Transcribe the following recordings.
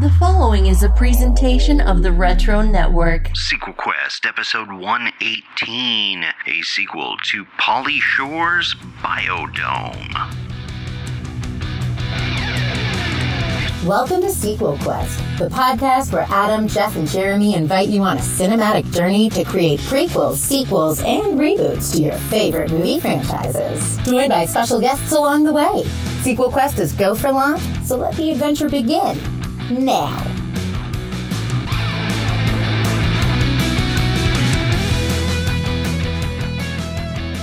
The following is a presentation of the Retro Network. Sequel Quest, episode 118, a sequel to Pauly Shore's Biodome. Welcome to Sequel Quest, the podcast where Adam, Jeff, and Jeremy invite you on a cinematic journey to create prequels, sequels, and reboots to your favorite movie franchises. Joined by special guests along the way. Sequel Quest is go for launch, so let the adventure begin now.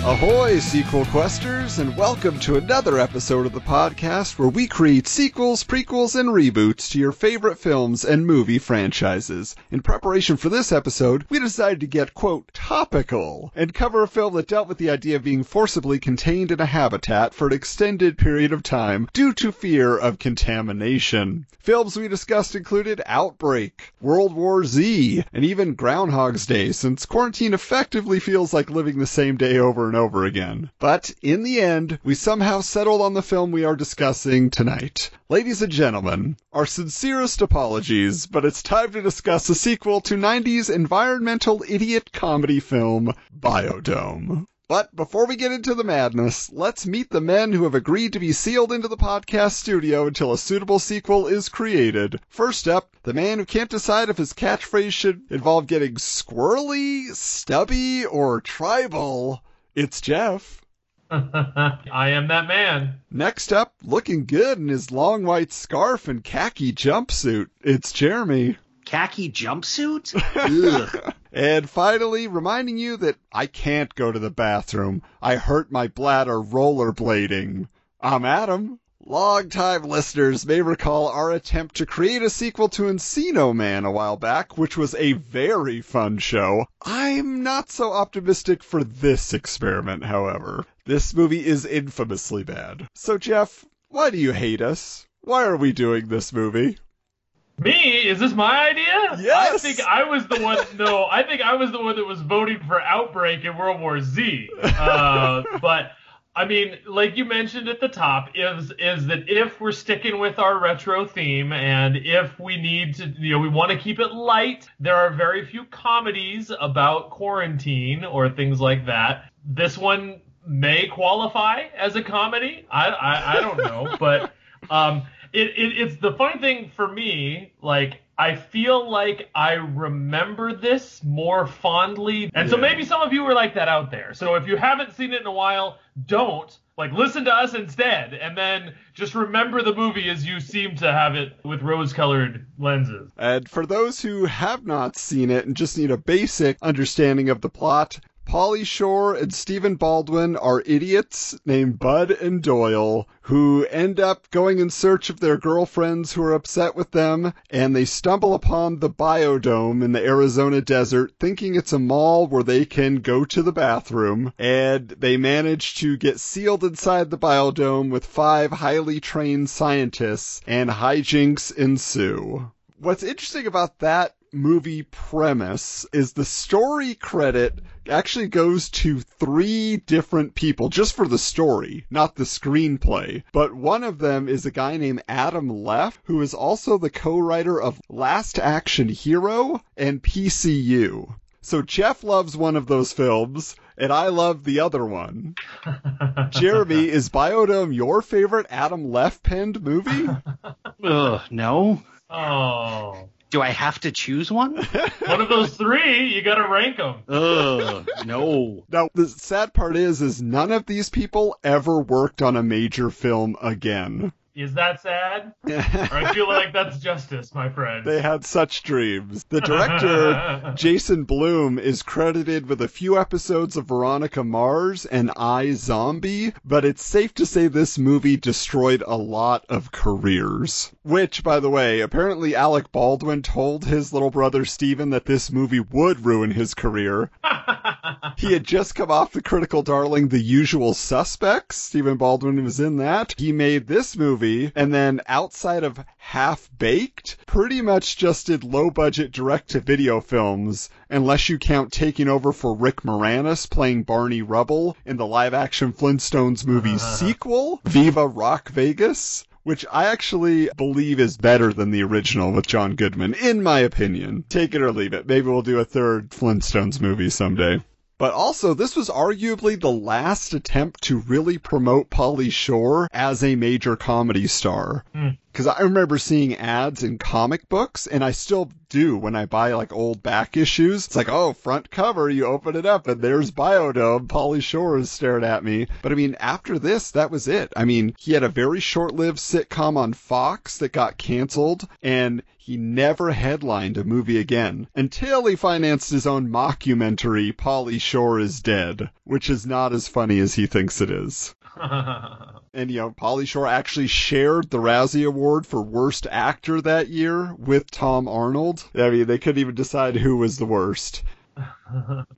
Ahoy, sequel questers, and welcome to another episode of the podcast where we create sequels, prequels, and reboots to your favorite films and movie franchises. In preparation for this episode, we decided to get, quote, topical, and cover a film that dealt with the idea of being forcibly contained in a habitat for an extended period of time due to fear of contamination. Films we discussed included Outbreak, World War Z, and even Groundhog's Day, since quarantine effectively feels like living the same day over and over again. But in the end, we somehow settled on the film we are discussing tonight. Ladies and gentlemen, our sincerest apologies, but it's time to discuss a sequel to 90s environmental idiot comedy film, Biodome. But before we get into the madness, let's meet the men who have agreed to be sealed into the podcast studio until a suitable sequel is created. First up, the man who can't decide if his catchphrase should involve getting squirrely, stubby, or tribal. It's Jeff. I am that man. Next up, looking good in his long white scarf and khaki jumpsuit. It's Jeremy. Khaki jumpsuit? And finally, reminding you that I can't go to the bathroom. I hurt my bladder rollerblading. I'm Adam. Longtime listeners may recall our attempt to create a sequel to Encino Man a while back, which was a very fun show. I'm not so optimistic for this experiment, however. This movie is infamously bad. So, Jeff, why do you hate us? Why are we doing this movie? Me? Is this my idea? Yes. I think I was the one. No, I think I was the one that was voting for Outbreak in World War Z. Uh, but I mean, like you mentioned at the top, is is that if we're sticking with our retro theme and if we need to, you know, we want to keep it light. There are very few comedies about quarantine or things like that. This one may qualify as a comedy. I I, I don't know, but um, it, it it's the funny thing for me. Like I feel like I remember this more fondly, and so maybe some of you were like that out there. So if you haven't seen it in a while, don't like listen to us instead, and then just remember the movie as you seem to have it with rose-colored lenses. And for those who have not seen it and just need a basic understanding of the plot, Pauly Shore and Stephen Baldwin are idiots named Bud and Doyle who end up going in search of their girlfriends who are upset with them, and they stumble upon the Biodome in the Arizona desert, thinking it's a mall where they can go to the bathroom, and they manage to get sealed inside the Biodome with five highly trained scientists, and hijinks ensue. What's interesting about that movie premise is the story credit actually goes to three different people just for the story, not the screenplay. But one of them is a guy named Adam Leff, who is also the co-writer of Last Action Hero and PCU. So Jeff loves one of those films, and I love the other one. Jeremy, is Biodome your favorite Adam Leff penned movie? Ugh, no. Oh, Do I have to choose one? one of those three, you gotta rank them. Ugh, no. Now, the sad part is, is none of these people ever worked on a major film again. Is that sad? Or I feel like that's justice, my friend. They had such dreams. The director, Jason Bloom, is credited with a few episodes of Veronica Mars and iZombie, but it's safe to say this movie destroyed a lot of careers. Which, by the way, apparently Alec Baldwin told his little brother Stephen that this movie would ruin his career. He had just come off the critical darling The Usual Suspects. Stephen Baldwin was in that. He made this movie, and then outside of Half Baked, pretty much just did low budget direct to video films, unless you count taking over for Rick Moranis playing Barney Rubble in the live action Flintstones movie sequel, Viva Rock Vegas. which I actually believe is better than the original with John Goodman, in my opinion. Take it or leave it. Maybe we'll do a third Flintstones movie someday. But also, this was arguably the last attempt to really promote Pauly Shore as a major comedy star. Hmm. Because I remember seeing ads in comic books, and I still do when I buy like old back issues. It's like, oh, front cover, you open it up, and there's Biodome. Pauly Shore is staring at me. But I mean, after this, that was it. I mean, he had a very short lived sitcom on Fox that got canceled, and he never headlined a movie again until he financed his own mockumentary, Pauly Shore is Dead, which is not as funny as he thinks it is. And you know, Pauly Shore actually shared the Razzie Award for Worst Actor that year with Tom Arnold. I mean, they couldn't even decide who was the worst.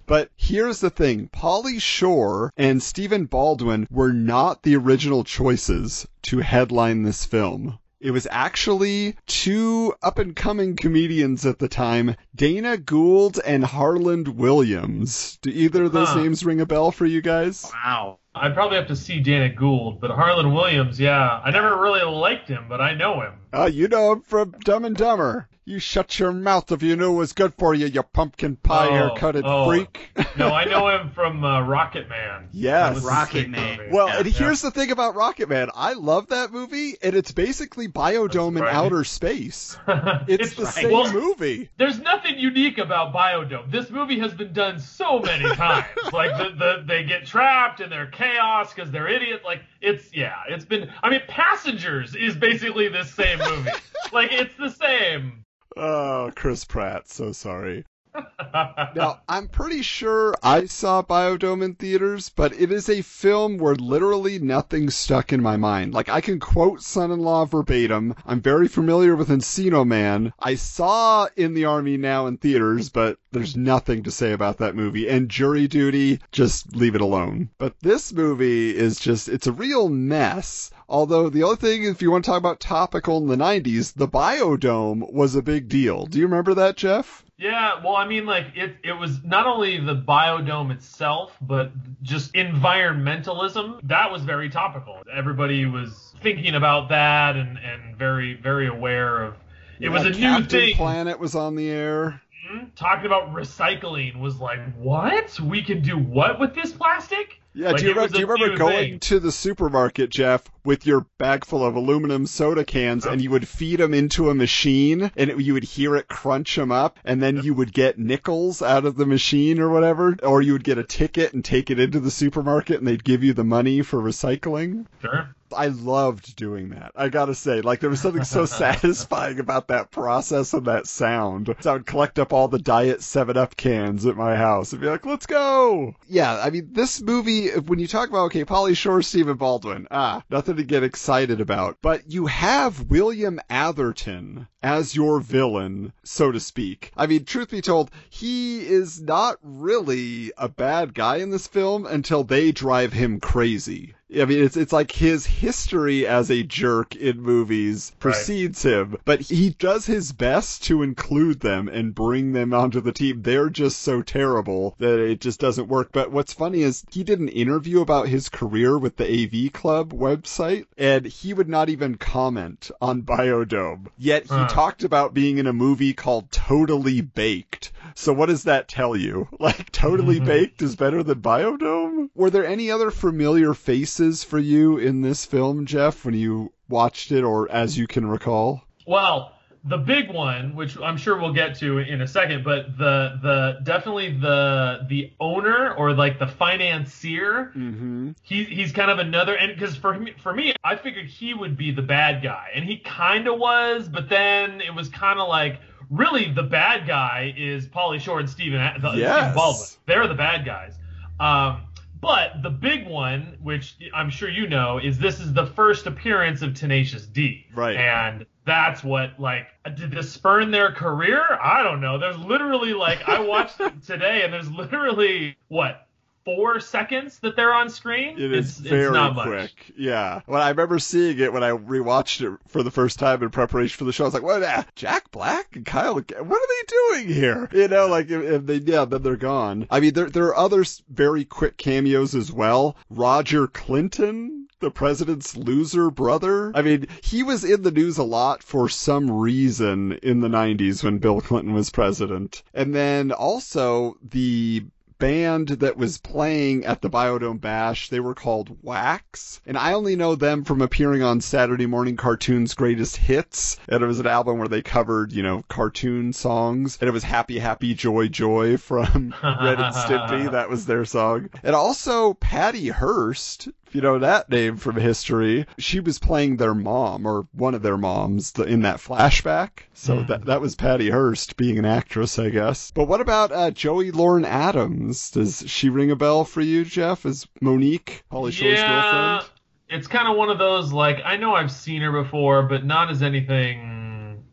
But here's the thing Pauly Shore and Stephen Baldwin were not the original choices to headline this film. It was actually two up and coming comedians at the time, Dana Gould and Harland Williams. Do either of those Huh. names ring a bell for you guys? Wow. I'd probably have to see Dana Gould, but Harland Williams, yeah, I never really liked him, but I know him. Ah, you know him from Dumb and Dumber. You shut your mouth if you knew it was good for you, you pumpkin pie Oh, haircutted oh. freak. No, I know him from uh, Rocket Man. Yes. That was a Rocket Man. movie. Well, Yeah, and yeah. here's the thing about Rocket Man. I love that movie, and it's basically Biodome in outer space. It's, the right. same well, movie. There's nothing unique about Biodome. This movie has been done so many times. like the, the they get trapped and they're chaos because they're idiots. Like it's yeah, it's been. I mean, Passengers is basically this same movie. like it's the same. Oh, Chris Pratt, so sorry. Now, I'm pretty sure I saw Biodome in theaters, but it is a film where literally nothing stuck in my mind. Like, I can quote Son in Law verbatim. I'm very familiar with Encino Man. I saw In the Army Now in theaters, but there's nothing to say about that movie. And Jury Duty, just leave it alone. But this movie is just, it's a real mess. Although the other thing, if you want to talk about topical in the 90s, the Biodome was a big deal. Do you remember that, Jeff? Yeah, well, I mean, like it, it was not only the biodome itself, but just environmentalism. That was very topical. Everybody was thinking about that and, and very, very aware of. It was Yeah, a new Captain thing. Planet was on the air. Mhm. Talking about recycling was like, what? We can do what with this plastic? Yeah, Like, do you, remember, do you remember going thing. to the supermarket, Jeff, with your bag full of aluminum soda cans, and you would feed them into a machine, and it, you would hear it crunch them up, and then you would get nickels out of the machine or whatever, or you would get a ticket and take it into the supermarket, and they'd give you the money for recycling? Sure. I loved doing that. I gotta say, like there was something so satisfying about that process and that sound. So I would collect up all the Diet Seven Up cans at my house and be like, "Let's go!" Yeah, I mean, this movie. When you talk about okay, Polly Shore, Stephen Baldwin, ah, nothing to get excited about. But you have William Atherton as your villain, so to speak. I mean, truth be told, he is not really a bad guy in this film until they drive him crazy. I mean, it's it's like his history as a jerk in movies precedes him, but he does his best to include them and bring them onto the team. They're just so terrible that it just doesn't work. But what's funny is he did an interview about his career with the AV Club website, and he would not even comment on Biodome. Yet he Huh. talked about being in a movie called Totally Baked. So what does that tell you? Like Totally mm-hmm. Baked is better than Biodome? Were there any other familiar faces for you in this film, Jeff, when you watched it or as you can recall? Well, the big one, which I'm sure we'll get to in a second, but the the definitely the the owner or like the financier, Mm-hmm. he he's kind of another and because for me for me, I figured he would be the bad guy, and he kind of was, but then it was kind of like. Really, the bad guy is Pauly Shore and Stephen, the, Yes. Stephen Baldwin. They're the bad guys. Um, but the big one, which I'm sure you know, is this is the first appearance of Tenacious D. Right. And that's what, like, did this spurn their career? I don't know. There's literally, like, I watched it today, and there's literally, what, four seconds that they're on screen? It is it's, very it's not much. quick. Yeah. When I remember seeing it when I rewatched it for the first time in preparation for the show. I was like, "What? Uh, Jack Black and Kyle? What are they doing here?" You know, like if, if they yeah, then they're gone. I mean, there there are other very quick cameos as well. Roger Clinton the president's loser brother. I mean, he was in the news a lot for some reason in the 90s when Bill Clinton was president. And then also the band that was playing at the Biodome Bash. They were called Wax. And I only know them from appearing on Saturday Morning Cartoon's Greatest Hits. And it was an album where they covered, you know, cartoon songs. And it was Happy, Happy, Joy, Joy from Ren and Stimpy. That was their song. And also Patty Hearst, you know that name from history, she was playing their mom or one of their moms in that flashback. So that that was Patty Hearst being an actress, I guess. But what about uh, Joey Lauren Adams? Does she ring a bell for you, Jeff? As Monique, Pauly Shore's yeah, girlfriend? it's kind of one of those like I know I've seen her before, but not as anything.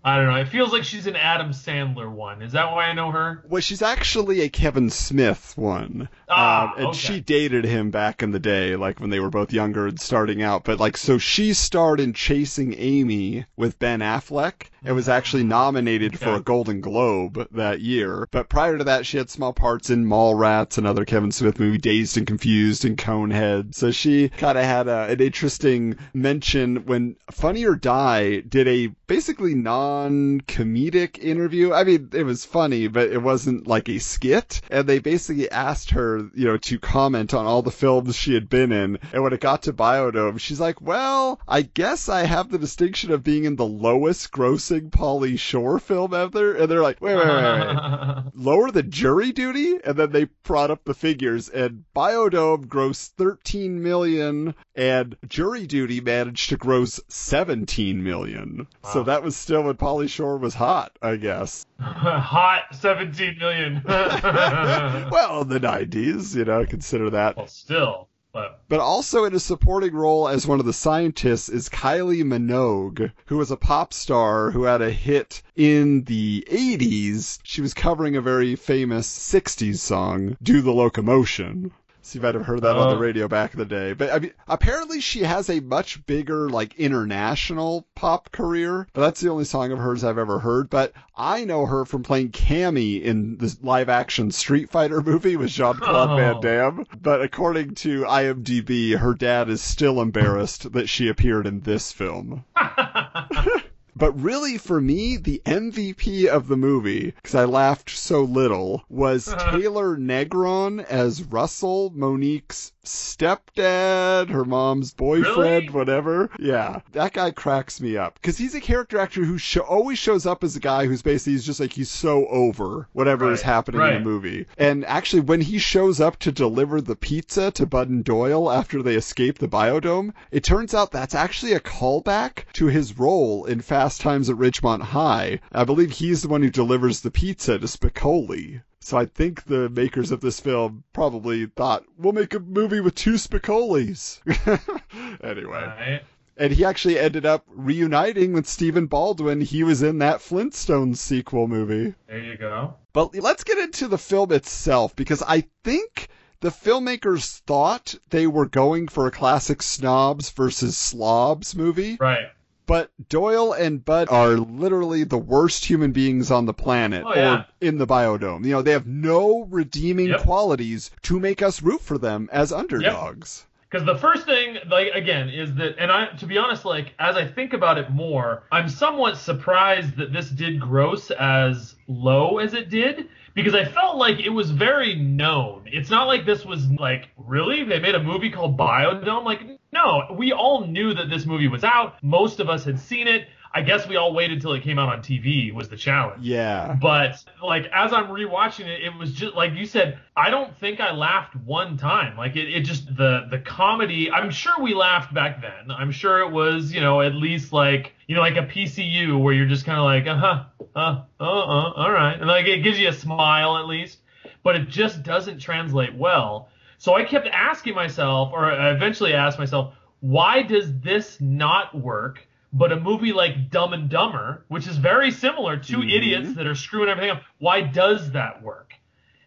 I don't know. It feels like she's an Adam Sandler one. Is that why I know her? Well, she's actually a Kevin Smith one. Ah, um, and okay. she dated him back in the day, like when they were both younger and starting out. But like, so she starred in Chasing Amy with Ben Affleck and was actually nominated for a Golden Globe that year. But prior to that, she had small parts in Mallrats, another Kevin Smith movie, Dazed and Confused, and Conehead. So she kind of had a, an interesting mention when Funny or Die did a basically non-comedic interview. I mean, it was funny, but it wasn't like a skit. And they basically asked her, you know, to comment on all the films she had been in. And when it got to Biodome, she's like, well, I guess I have the distinction of being in the lowest grossing Pauly Shore film ever. And they're like, wait, wait, wait, wait. Lower the jury duty? And then they brought up the figures and Biodome grossed 13 million and jury duty managed to gross 17 million. So that was still when Pauly Shore was hot, I guess. Hot 17 million. well, in the 90s, you know, consider that. well, still, but also in a supporting role as one of the scientists is Kylie Minogue, who was a pop star who had a hit in the 80s. She was covering a very famous 60s song, Do the Locomotion. So you might have heard that on the Oh. radio back in the day. But I mean, apparently she has a much bigger, like, international pop career. But that's the only song of hers I've ever heard. But I know her from playing Cammy in the live action Street Fighter movie with Jean Claude Oh. Van Damme. But according to IMDb, her dad is still embarrassed that she appeared in this film. But really, for me, the MVP of the movie, because I laughed so little, was uh-huh. Taylor Negron as Russell, Monique's stepdad, her mom's boyfriend, Really? whatever. Yeah, that guy cracks me up because he's a character actor who sho- always shows up as a guy who's basically he's just like he's so over whatever is Right, happening in the movie. And actually, when he shows up to deliver the pizza to Bud and Doyle after they escape the biodome, it turns out that's actually a callback to his role in Fast Times at Ridgemont High. I believe he's the one who delivers the pizza to Spicoli. So I think the makers of this film probably thought, we'll make a movie with two Spicolis. anyway. right. And he actually ended up reuniting with Stephen Baldwin. He was in that Flintstones sequel movie. There you go. But let's get into the film itself because I think the filmmakers thought they were going for a classic snobs versus slobs movie. Right. But Doyle and Bud are literally the worst human beings on the planet Oh, yeah. or in the biodome. You know, they have no redeeming Yep. qualities to make us root for them as underdogs. Because the first thing, like again, is that, and I, to be honest, like as I think about it more, I'm somewhat surprised that this did gross as low as it did, because I felt like it was very known. It's not like this was like really they made a movie called Biodome. Like no, we all knew that this movie was out. Most of us had seen it. I guess we all waited till it came out on TV was the challenge. Yeah. But like as I'm rewatching it, it was just like you said. I don't think I laughed one time. Like it, it just the the comedy. I'm sure we laughed back then. I'm sure it was you know at least like you know like a PCU where you're just kind of like uh huh uh uh uh all right, and like it gives you a smile at least. But it just doesn't translate well. So I kept asking myself, or I eventually asked myself, why does this not work? But a movie like Dumb and Dumber, which is very similar, 2 mm-hmm. idiots that are screwing everything up, why does that work?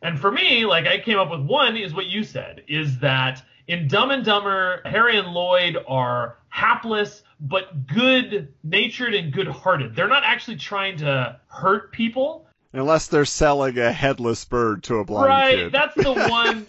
And for me, like I came up with one is what you said, is that in Dumb and Dumber, Harry and Lloyd are hapless but good natured and good hearted. They're not actually trying to hurt people. Unless they're selling a headless bird to a blind right. kid. That's the one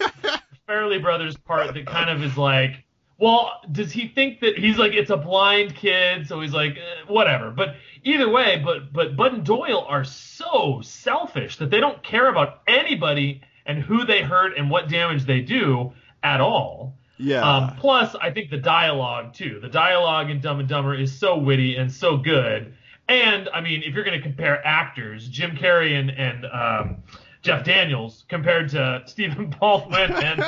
Farrelly Brothers part that kind of is like, Well, does he think that he's like it's a blind kid, so he's like eh, whatever. But either way, but but Bud and Doyle are so selfish that they don't care about anybody and who they hurt and what damage they do at all. Yeah. Um, plus, I think the dialogue too. The dialogue in Dumb and Dumber is so witty and so good. And I mean, if you're going to compare actors, Jim Carrey and and um, Jeff Daniels compared to Stephen Baldwin, and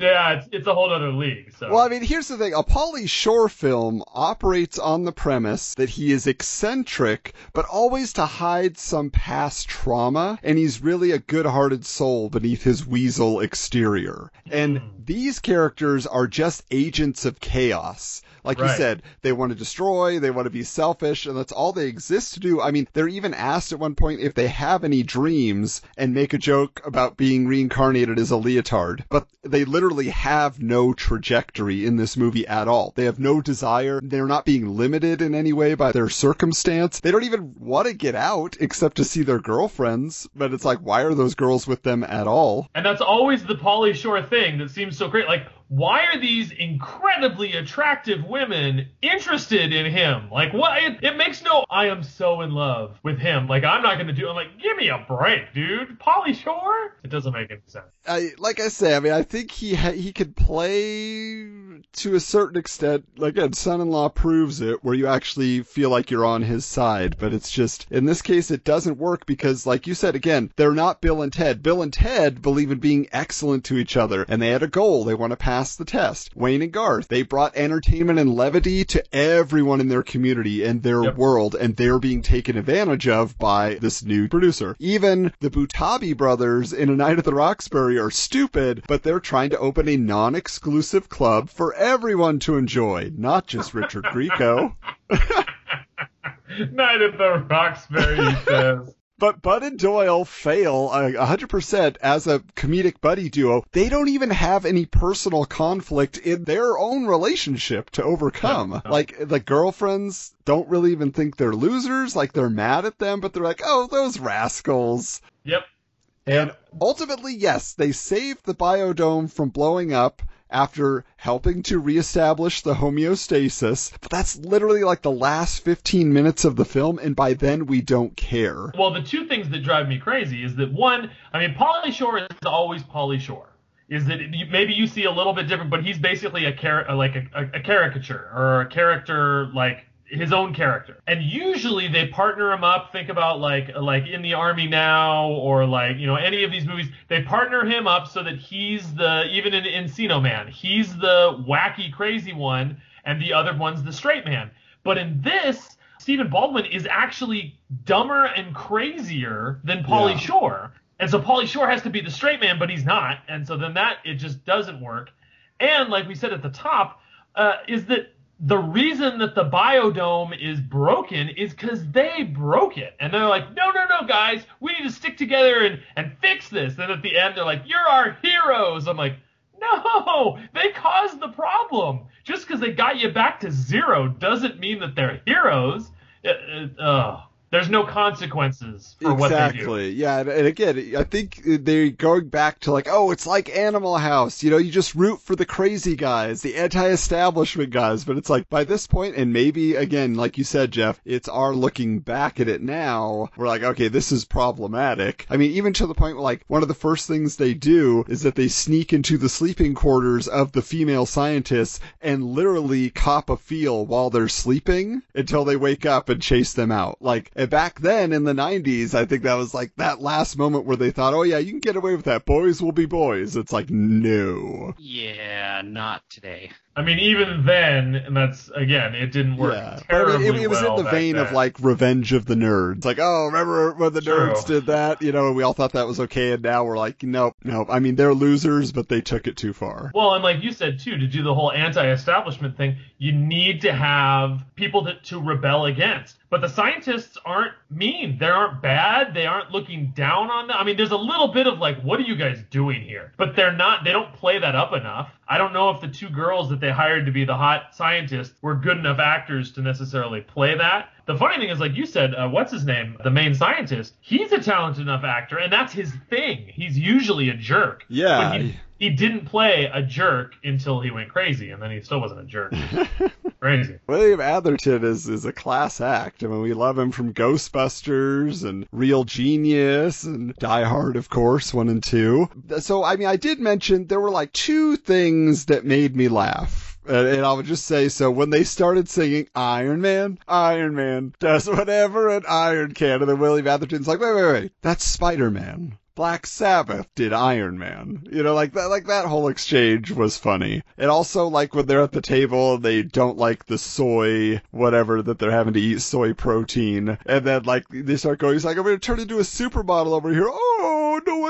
yeah, it's it's a whole other league. So Well, I mean, here's the thing. A Pauly Shore film operates on the premise that he is eccentric, but always to hide some past trauma, and he's really a good-hearted soul beneath his weasel exterior. And hmm. these characters are just agents of chaos. Like you said, they want to destroy, they want to be selfish, and that's all they exist to do. I mean, they're even asked at one point if they have any dreams and make a joke about being reincarnated as a leotard. But they literally have no trajectory in this movie at all. They have no desire. They're not being limited in any way by their circumstance. They don't even want to get out except to see their girlfriends. But it's like, why are those girls with them at all? And that's always the Pauly Shore thing that seems so great. Like, why are these incredibly attractive women interested in him? Like, what? It, it makes no. I am so in love with him. Like, I'm not going to do. I'm like, give me a break, dude. Pauly Shore? It doesn't make any sense. I like I say, I mean, I think he ha- he could play to a certain extent. Like again, Son-in-Law proves it, where you actually feel like you're on his side. But it's just in this case, it doesn't work because, like you said, again, they're not Bill and Ted. Bill and Ted believe in being excellent to each other, and they had a goal. They want to pass the test. Wayne and Garth, they brought entertainment and levity to everyone in their community and their Yep. world, and they're being taken advantage of by this new producer. Even the Butabi brothers in A Night at the Roxbury are stupid, but they're trying to open a non-exclusive club for everyone to enjoy, not just Richard Grieco. Night at the Roxbury, he says. But Bud and Doyle fail uh, 100% as a comedic buddy duo. They don't even have any personal conflict in their own relationship to overcome. No, no. Like, the girlfriends don't really even think they're losers. Like, they're mad at them, but they're like, oh, those rascals. Yep. And ultimately, yes, they saved the biodome from blowing up after helping to reestablish the homeostasis, but that's literally like the last 15 minutes of the film, and by then we don't care. Well, the two things that drive me crazy is that one, I mean, Pauly Shore is always Pauly Shore. Is that maybe you see a little bit different, but he's basically a char- like a, a, a caricature or a character like his own character. And usually they partner him up. Think about like like in the army now or like you know any of these movies. They partner him up so that he's the even in Encino Man, he's the wacky crazy one, and the other one's the straight man. But in this, Stephen Baldwin is actually dumber and crazier than Pauly Yeah. Shore. And so Pauly Shore has to be the straight man, but he's not. And so then that it just doesn't work. And like we said at the top, uh, is that the reason that the biodome is broken is because they broke it. And they're like, no, no, no, guys, we need to stick together and, and fix this. And at the end, they're like, you're our heroes. I'm like, no, they caused the problem. Just because they got you back to zero doesn't mean that they're heroes. It, it, uh, there's no consequences for what they do. Exactly. Yeah, and, and again, I think they're going back to like, oh, it's like Animal House. You know, you just root for the crazy guys, the anti-establishment guys. But it's like by this point, and maybe again, like you said, Jeff, it's our looking back at it now. We're like, okay, this is problematic. I mean, even to the point where like one of the first things they do is that they sneak into the sleeping quarters of the female scientists and literally cop a feel while they're sleeping until they wake up and chase them out. Like and back then in the 90s, I think that was like that last moment where they thought, oh yeah, you can get away with that. Boys will be boys. It's like, no. Yeah, not today. I mean, even then, and that's again, it didn't work Yeah, but I terribly mean, it, it was well in the back vein of like Revenge of the Nerds. Like, oh, remember when the True. nerds did that? You know, and we all thought that was okay, and now we're like, nope, nope. I mean, they're losers, but they took it too far. Well, and like you said too, to do the whole anti-establishment thing, you need to have people to, to rebel against. But the scientists aren't mean. They aren't bad. They aren't looking down on them. I mean, there's a little bit of like, what are you guys doing here? But they're not, they don't play that up enough. I don't know if the two girls that they hired to be the hot scientists were good enough actors to necessarily play that. The funny thing is, like you said, uh, what's his name? The main scientist. He's a talented enough actor, and that's his thing. He's usually a jerk. Yeah. But he, he didn't play a jerk until he went crazy, and then he still wasn't a jerk. crazy. William Atherton is, is a class act. I mean, we love him from Ghostbusters and Real Genius and Die Hard, of course, one and two. So, I mean, I did mention there were like two things that made me laugh. And, I would just say, so when they started singing Iron Man, Iron Man does whatever an iron can, and then Willie Atherton's like, wait, wait, wait, that's Spider Man. Black Sabbath did Iron Man. You know, like that like that whole exchange was funny. And also like when they're at the table and they don't like the soy whatever that they're having to eat soy protein. And then like they start going, he's like, I'm gonna turn into a supermodel over here. Oh,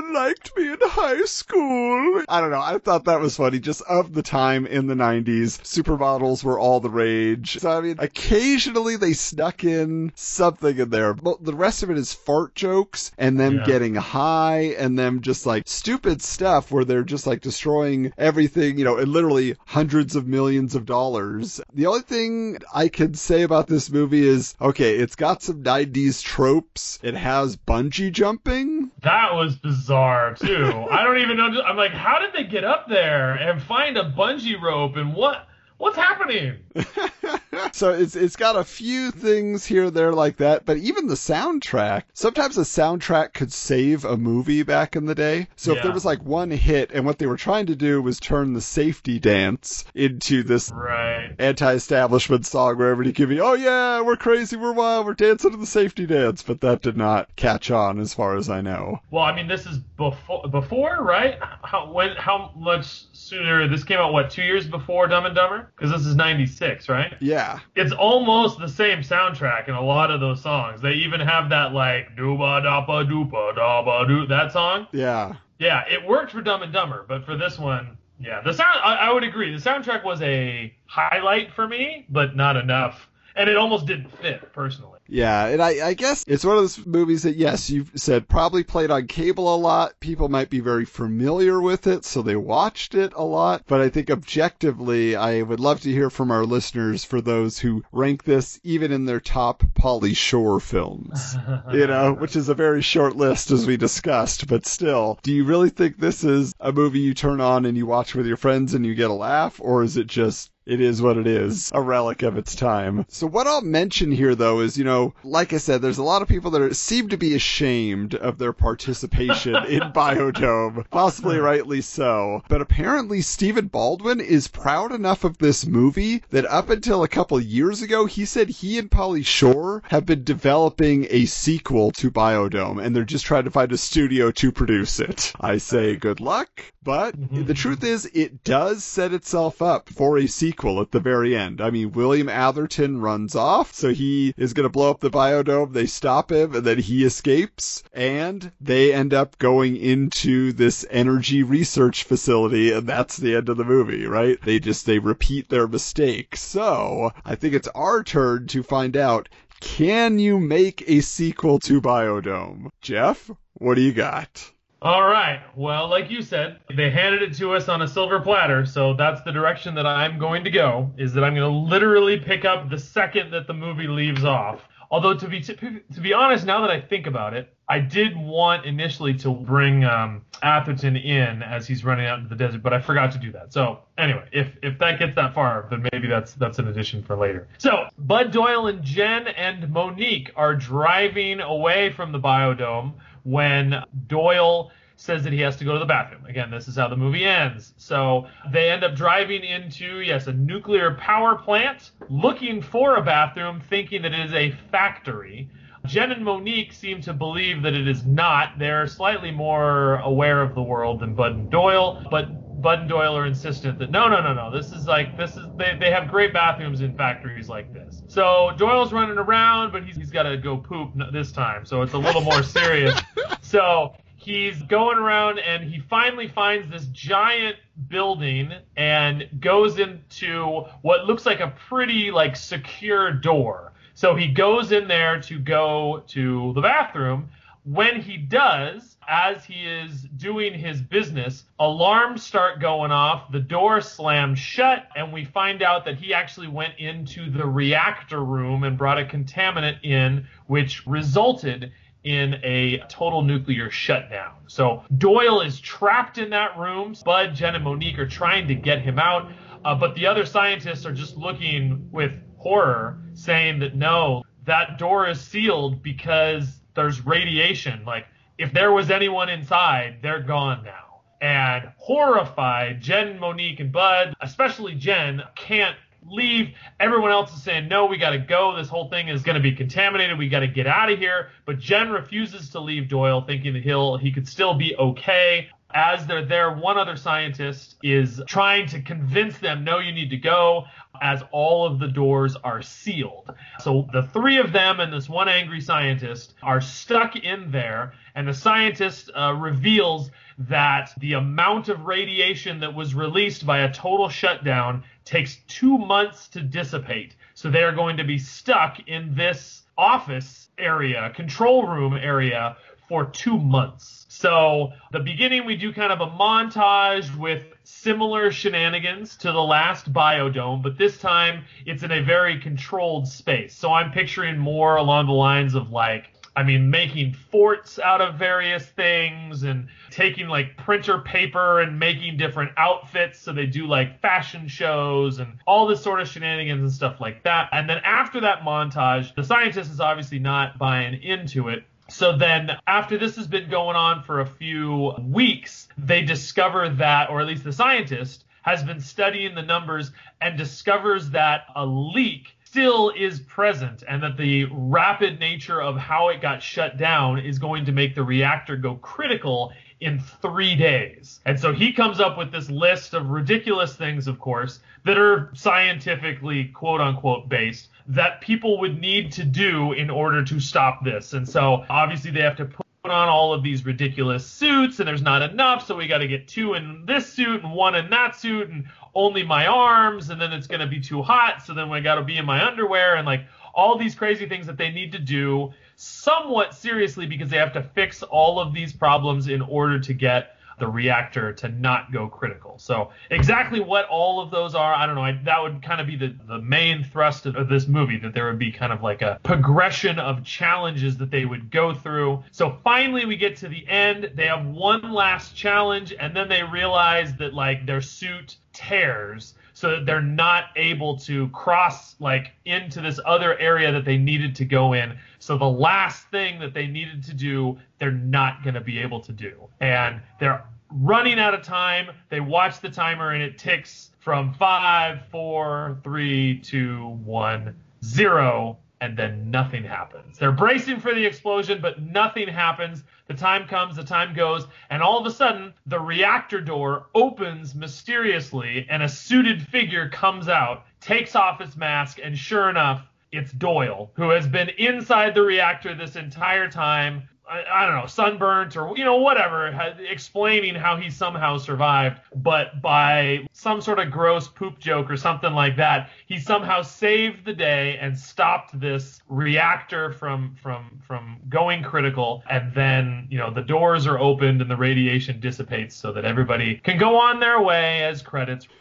one liked me in high school. I don't know. I thought that was funny. Just of the time in the nineties, supermodels were all the rage. So I mean occasionally they snuck in something in there. But the rest of it is fart jokes and them Yeah. getting high and them just like stupid stuff where they're just like destroying everything, you know, and literally hundreds of millions of dollars. The only thing I can say about this movie is okay, it's got some 90s tropes. It has bungee jumping. That was bizarre too. I don't even know. I'm like, how did they get up there and find a bungee rope and what? What's happening? so it's it's got a few things here and there like that, but even the soundtrack. Sometimes a soundtrack could save a movie back in the day. So if there was like one hit and what they were trying to do was turn the safety dance into this Right. anti-establishment song where everybody could be, oh yeah, we're crazy, we're wild, we're dancing to the safety dance, but that did not catch on as far as I know. Well, I mean, this is before, before, right? How when? How much sooner? This came out what? Two years before Dumb and Dumber? Because this is '96, right? Yeah. It's almost the same soundtrack in a lot of those songs. They even have that like dooba dapa doopa daba doo that song. Yeah. Yeah, it worked for Dumb and Dumber, but for this one, yeah, the sound. I, I would agree. The soundtrack was a highlight for me, but not enough, and it almost didn't fit personally. Yeah, and I, I guess it's one of those movies that, yes, you've said probably played on cable a lot. People might be very familiar with it, so they watched it a lot. But I think objectively, I would love to hear from our listeners for those who rank this even in their top Pauly Shore films. you know, which is a very short list as we discussed, but still, do you really think this is a movie you turn on and you watch with your friends and you get a laugh, or is it just it is what it is, a relic of its time. So what I'll mention here though is, you know, like I said, there's a lot of people that are, seem to be ashamed of their participation in Biodome, possibly rightly so. But apparently Stephen Baldwin is proud enough of this movie that up until a couple years ago, he said he and Pauly Shore have been developing a sequel to Biodome and they're just trying to find a studio to produce it. I say good luck, but mm-hmm. the truth is it does set itself up for a sequel at the very end. I mean, William Atherton runs off, so he is going to blow up the biodome. They stop him, and then he escapes, and they end up going into this energy research facility, and that's the end of the movie, right? They just they repeat their mistake. So I think it's our turn to find out. Can you make a sequel to Biodome? Jeff, what do you got? All right. Well, like you said, they handed it to us on a silver platter, so that's the direction that I'm going to go. Is that I'm going to literally pick up the second that the movie leaves off. Although to be to, to be honest, now that I think about it, I did want initially to bring um, Atherton in as he's running out into the desert, but I forgot to do that. So anyway, if if that gets that far, then maybe that's that's an addition for later. So Bud Doyle and Jen and Monique are driving away from the biodome when Doyle says that he has to go to the bathroom. Again, this is how the movie ends. So they end up driving into, yes, a nuclear power plant, looking for a bathroom, thinking that it is a factory. Jen and Monique seem to believe that it is not. They're slightly more aware of the world than Bud and Doyle, but Bud and Doyle are insistent that no, no, no, no. This is like this is they, they have great bathrooms in factories like this. So Doyle's running around, but he's, he's got to go poop this time, so it's a little more serious. So he's going around and he finally finds this giant building and goes into what looks like a pretty like secure door. So he goes in there to go to the bathroom. When he does, as he is doing his business, alarms start going off, the door slams shut, and we find out that he actually went into the reactor room and brought a contaminant in, which resulted in a total nuclear shutdown. So Doyle is trapped in that room. Bud, Jen, and Monique are trying to get him out, uh, but the other scientists are just looking with horror, saying that no, that door is sealed because there's radiation. Like, if there was anyone inside, they're gone now. And horrified, Jen, Monique, and Bud, especially Jen, can't leave. Everyone else is saying, no, we got to go. This whole thing is going to be contaminated. We got to get out of here. But Jen refuses to leave Doyle, thinking that he'll he could still be okay. As they're there, one other scientist is trying to convince them, no, you need to go, as all of the doors are sealed. So the three of them and this one angry scientist are stuck in there, and the scientist uh, reveals that the amount of radiation that was released by a total shutdown takes two months to dissipate. So they are going to be stuck in this office area, control room area, for two months. So the beginning we do kind of a montage with similar shenanigans to the last biodome, but this time it's in a very controlled space. So I'm picturing more along the lines of like I mean, making forts out of various things and taking like printer paper and making different outfits. So they do like fashion shows and all this sort of shenanigans and stuff like that. And then after that montage, the scientist is obviously not buying into it. So then, after this has been going on for a few weeks, they discover that, or at least the scientist has been studying the numbers and discovers that a leak still is present and that the rapid nature of how it got shut down is going to make the reactor go critical in three days. And so he comes up with this list of ridiculous things, of course, that are scientifically quote unquote based that people would need to do in order to stop this. And so obviously they have to put on all of these ridiculous suits and there's not enough so we got to get two in this suit and one in that suit and only my arms and then it's going to be too hot so then we got to be in my underwear and like all these crazy things that they need to do somewhat seriously because they have to fix all of these problems in order to get the reactor to not go critical. So exactly what all of those are, I don't know. I, that would kind of be the, the main thrust of, of this movie, that there would be kind of like a progression of challenges that they would go through. So finally we get to the end. They have one last challenge and then they realize that like their suit tears so that they're not able to cross like into this other area that they needed to go in. So the last thing that they needed to do, they're not going to be able to do. And they're running out of time. They watch the timer and it ticks from five, four, three, two, one, zero and then nothing happens. They're bracing for the explosion, but nothing happens. The time comes, the time goes, and all of a sudden, the reactor door opens mysteriously, and a suited figure comes out, takes off his mask, and sure enough, it's Doyle, who has been inside the reactor this entire time, I, I, don't know, sunburnt or you know whatever, explaining how he somehow survived, but by some sort of gross poop joke or something like that, he somehow saved the day and stopped this reactor from from from going critical. And then you know the doors are opened and the radiation dissipates so that everybody can go on their way as credits.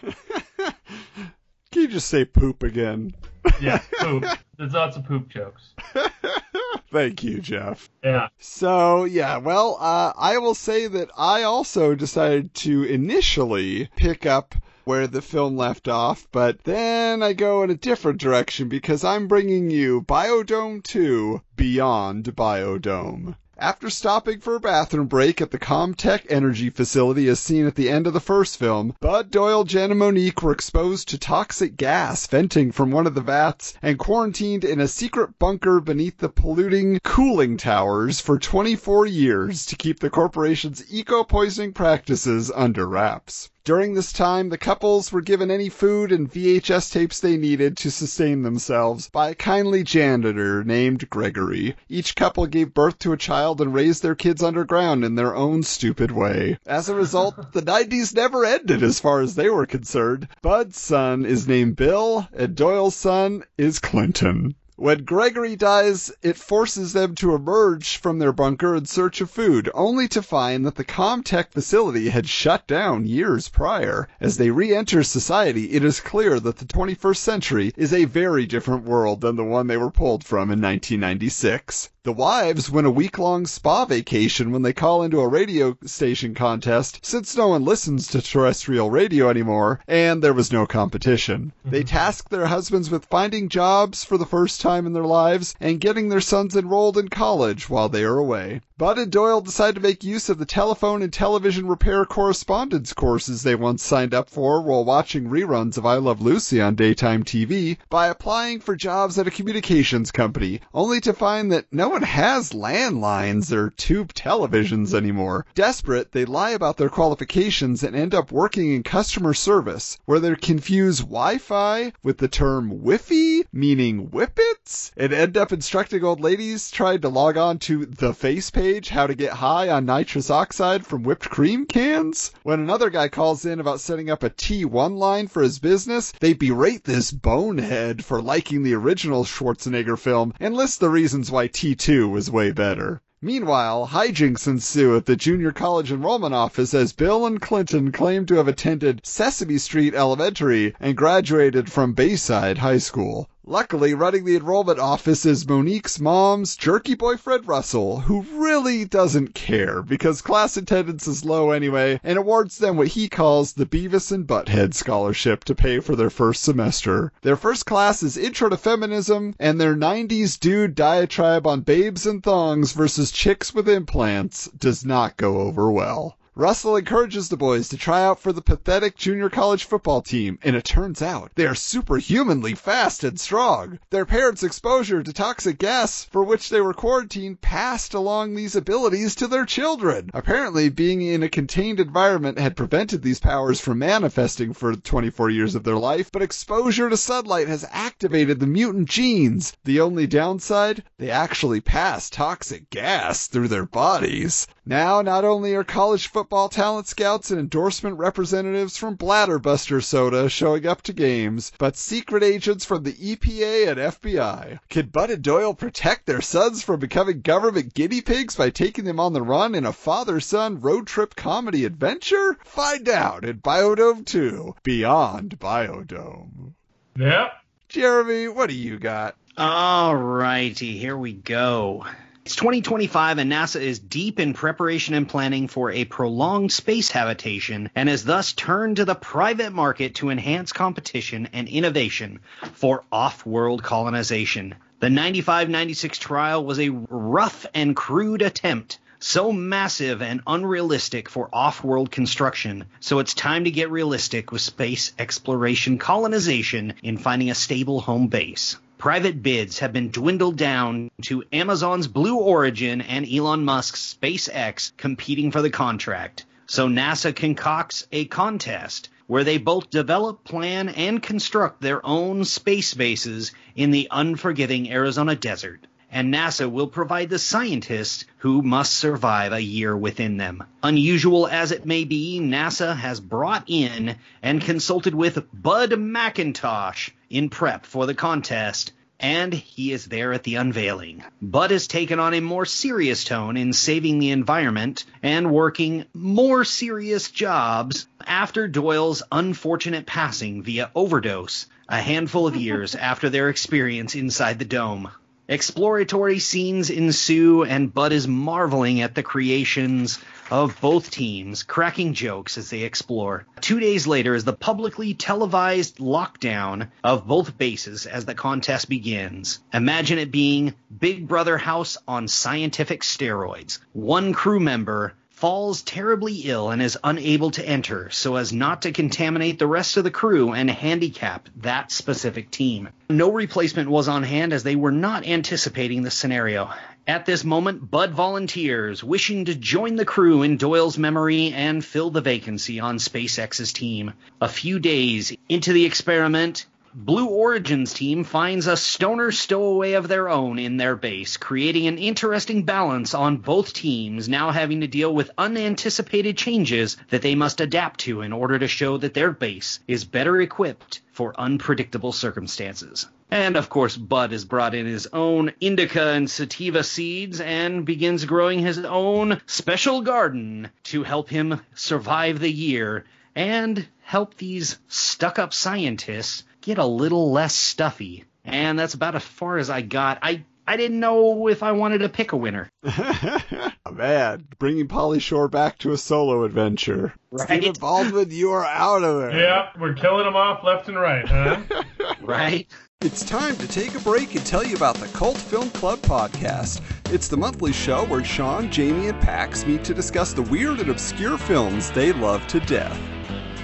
Can you just say poop again? yeah, poop. There's lots of poop jokes. Thank you, Jeff. Yeah. So, yeah, well, uh, I will say that I also decided to initially pick up where the film left off, but then I go in a different direction because I'm bringing you Biodome 2 Beyond Biodome. After stopping for a bathroom break at the Comtech Energy Facility as seen at the end of the first film, Bud, Doyle, Jen, and Monique were exposed to toxic gas venting from one of the vats and quarantined in a secret bunker beneath the polluting cooling towers for 24 years to keep the corporation's eco-poisoning practices under wraps. During this time, the couples were given any food and VHS tapes they needed to sustain themselves by a kindly janitor named Gregory. Each couple gave birth to a child and raised their kids underground in their own stupid way. As a result, the 90s never ended as far as they were concerned. Bud's son is named Bill, and Doyle's son is Clinton. When Gregory dies, it forces them to emerge from their bunker in search of food, only to find that the Comtech facility had shut down years prior. As they re-enter society, it is clear that the 21st century is a very different world than the one they were pulled from in 1996. The wives win a week-long spa vacation when they call into a radio station contest since no one listens to terrestrial radio anymore and there was no competition. They mm-hmm. task their husbands with finding jobs for the first time in their lives and getting their sons enrolled in college while they are away. Bud and Doyle decide to make use of the telephone and television repair correspondence courses they once signed up for while watching reruns of I Love Lucy on daytime TV by applying for jobs at a communications company, only to find that no one has landlines or tube televisions anymore. Desperate, they lie about their qualifications and end up working in customer service, where they confuse Wi-Fi with the term Wi-Fi, meaning whippets, and end up instructing old ladies trying to log on to the face page how to get high on nitrous oxide from whipped cream cans. When another guy calls in about setting up a T1 line for his business, they berate this bonehead for liking the original Schwarzenegger film and list the reasons why T2 was way better. Meanwhile, hijinks ensue at the junior college enrollment office as Bill and Clinton claim to have attended Sesame Street Elementary and graduated from Bayside High School. Luckily, running the enrollment office is Monique's mom's jerky boyfriend Russell, who really doesn't care because class attendance is low anyway and awards them what he calls the Beavis and Butthead Scholarship to pay for their first semester. Their first class is Intro to Feminism, and their 90s dude diatribe on babes and thongs versus chicks with implants does not go over well. Russell encourages the boys to try out for the pathetic junior college football team, and it turns out they are superhumanly fast and strong. Their parents' exposure to toxic gas for which they were quarantined passed along these abilities to their children. Apparently, being in a contained environment had prevented these powers from manifesting for 24 years of their life, but exposure to sunlight has activated the mutant genes. The only downside? They actually pass toxic gas through their bodies. Now, not only are college football talent scouts and endorsement representatives from Bladderbuster Soda showing up to games, but secret agents from the EPA and FBI. Can Bud and Doyle protect their sons from becoming government guinea pigs by taking them on the run in a father-son road trip comedy adventure? Find out in Biodome 2, Beyond Biodome. Yep. Jeremy, what do you got? All righty, here we go. It's 2025 and NASA is deep in preparation and planning for a prolonged space habitation and has thus turned to the private market to enhance competition and innovation for off-world colonization. The 95-96 trial was a rough and crude attempt so massive and unrealistic for off world construction, so it's time to get realistic with space exploration colonization in finding a stable home base. Private bids have been dwindled down to Amazon's Blue Origin and Elon Musk's SpaceX competing for the contract. So NASA concocts a contest where they both develop, plan, and construct their own space bases in the unforgiving Arizona desert. And NASA will provide the scientists who must survive a year within them. Unusual as it may be, NASA has brought in and consulted with Bud McIntosh in prep for the contest, and he is there at the unveiling. Bud has taken on a more serious tone in saving the environment and working more serious jobs after Doyle's unfortunate passing via overdose a handful of years after their experience inside the dome. Exploratory scenes ensue, and Bud is marveling at the creations of both teams, cracking jokes as they explore. Two days later is the publicly televised lockdown of both bases as the contest begins. Imagine it being Big Brother House on scientific steroids. One crew member falls terribly ill and is unable to enter so as not to contaminate the rest of the crew and handicap that specific team. No replacement was on hand as they were not anticipating the scenario. At this moment, Bud volunteers, wishing to join the crew in Doyle's memory and fill the vacancy on SpaceX's team. A few days into the experiment, Blue Origin's team finds a stoner stowaway of their own in their base, creating an interesting balance on both teams now having to deal with unanticipated changes that they must adapt to in order to show that their base is better equipped for unpredictable circumstances. And of course, Bud has brought in his own indica and sativa seeds and begins growing his own special garden to help him survive the year and help these stuck up scientists get a little less stuffy. And that's about as far as I got. I I didn't know if I wanted to pick a winner. Man, bringing Pauly Shore back to a solo adventure. Right. Stephen Baldwin, you are out of there. Yeah, we're killing them off left and right, huh? Right? It's time to take a break and tell you about the Cult Film Club podcast. It's the monthly show where Sean, Jamie, and Pax meet to discuss the weird and obscure films they love to death.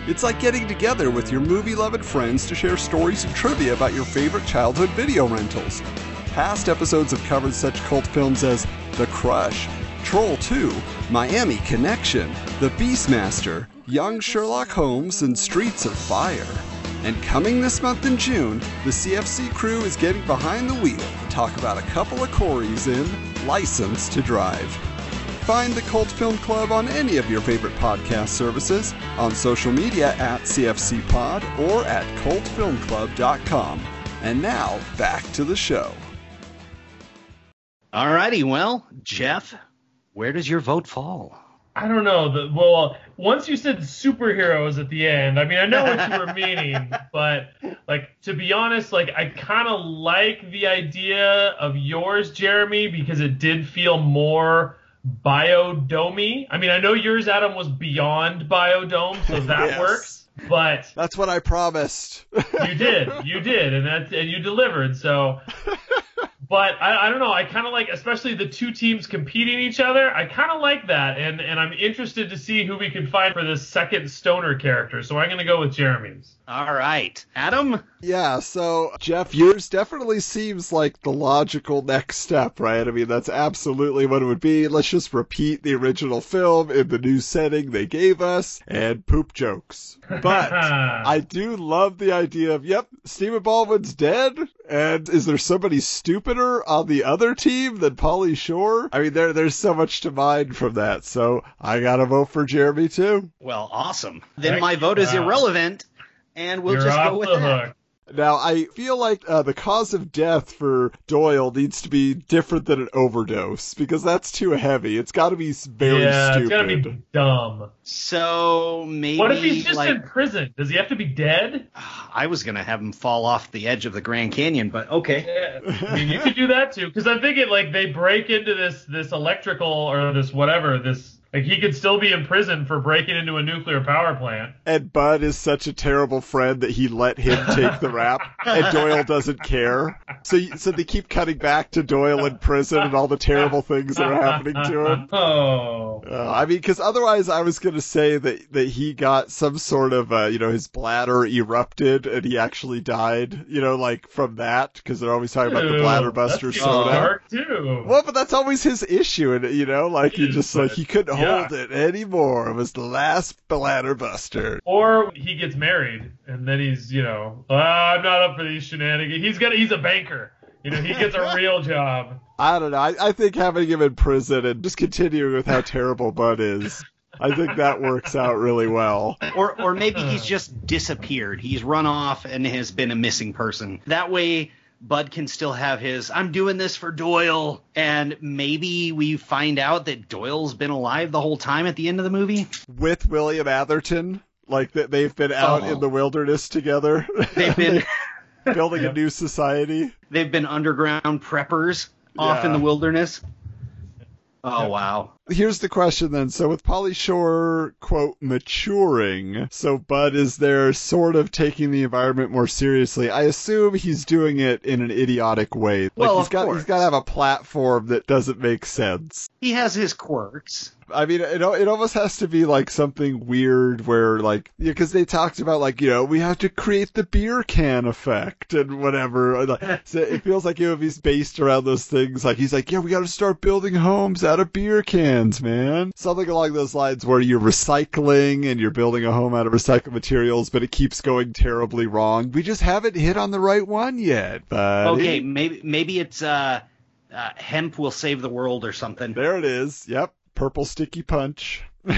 It's like getting together with your movie loving friends to share stories and trivia about your favorite childhood video rentals. Past episodes have covered such cult films as The Crush, Troll 2, Miami Connection, The Beastmaster, Young Sherlock Holmes, and Streets of Fire. And coming this month in June, the CFC crew is getting behind the wheel to talk about a couple of Corys in License to Drive. Find the Cult Film Club on any of your favorite podcast services, on social media at CFC Pod or at cultfilmclub.com. And now, back to the show. All righty. well, Jeff, where does your vote fall? I don't know. The, well, once you said superheroes at the end, I mean, I know what you were meaning, but like to be honest, like I kind of like the idea of yours, Jeremy, because it did feel more biodomey. I mean, I know yours, Adam, was beyond biodome, so that Yes. works. But That's what I promised. you did, you did, and that and you delivered. So, but I, I don't know. I kind of like, especially the two teams competing each other. I kind of like that, and and I'm interested to see who we can find for this second stoner character. So I'm gonna go with Jeremy's. All right, Adam. Yeah, so Jeff, yours definitely seems like the logical next step, right? I mean, that's absolutely what it would be. Let's just repeat the original film in the new setting they gave us and poop jokes. But I do love the idea of, yep, Stephen Baldwin's dead, and is there somebody stupider on the other team than Pauly Shore? I mean, there there's so much to mine from that, so I gotta vote for Jeremy too. Well, awesome. Then my vote is wow. irrelevant, and we'll You're just off go with the that. hook. Now, I feel like uh, the cause of death for Doyle needs to be different than an overdose because that's too heavy. It's got to be s- very yeah, stupid. it's gonna be dumb. So maybe What if he's just like in prison? Does he have to be dead? I was gonna have him fall off the edge of the Grand Canyon, but okay. Yeah. I mean, you could do that too, because I'm thinking like they break into this this electrical or this whatever this like he could still be in prison for breaking into a nuclear power plant. And Bud is such a terrible friend that he let him take the rap, and Doyle doesn't care. So, so they keep cutting back to Doyle in prison and all the terrible things that are happening to him. Oh, Uh, I mean, because otherwise, I was gonna say that that he got some sort of, uh, you know, his bladder erupted and he actually died. You know, like from that, because they're always talking about the bladder that's buster soda. Dark too. Well, but that's always his issue, and you know, like he just like he couldn't yeah. Hold it anymore. It was the last bladder buster. Or he gets married and then he's you know "Ah, I'm not up for these shenanigans. He's gonna he's a banker. You know he gets a real job. I don't know. I, I think having him in prison and just continuing with how terrible Bud is, I think that works out really well. Or or maybe he's just disappeared. He's run off and has been a missing person. That way Bud can still have his I'm doing this for Doyle and maybe we find out that Doyle's been alive the whole time at the end of the movie. With William Atherton, like that they've been out Oh. in the wilderness together. They've been building a new society. they've been underground preppers off in the wilderness. Oh wow. Here's the question then. So with Pauly Shore, quote, maturing, so Bud is there sort of taking the environment more seriously. I assume he's doing it in an idiotic way. Like Well, he's of got course. he's got to have a platform that doesn't make sense. He has his quirks. I mean, it it almost has to be like something weird where like because they talked about like you know we have to create the beer can effect and whatever. Like, so it feels like it would be based around those things. Like he's like, yeah, we got to start building homes out of beer cans, man. Something along those lines where you're recycling and you're building a home out of recycled materials, but it keeps going terribly wrong. We just haven't hit on the right one yet. But Okay, maybe maybe it's uh, uh, hemp will save the world or something. there it is. Yep, purple sticky punch.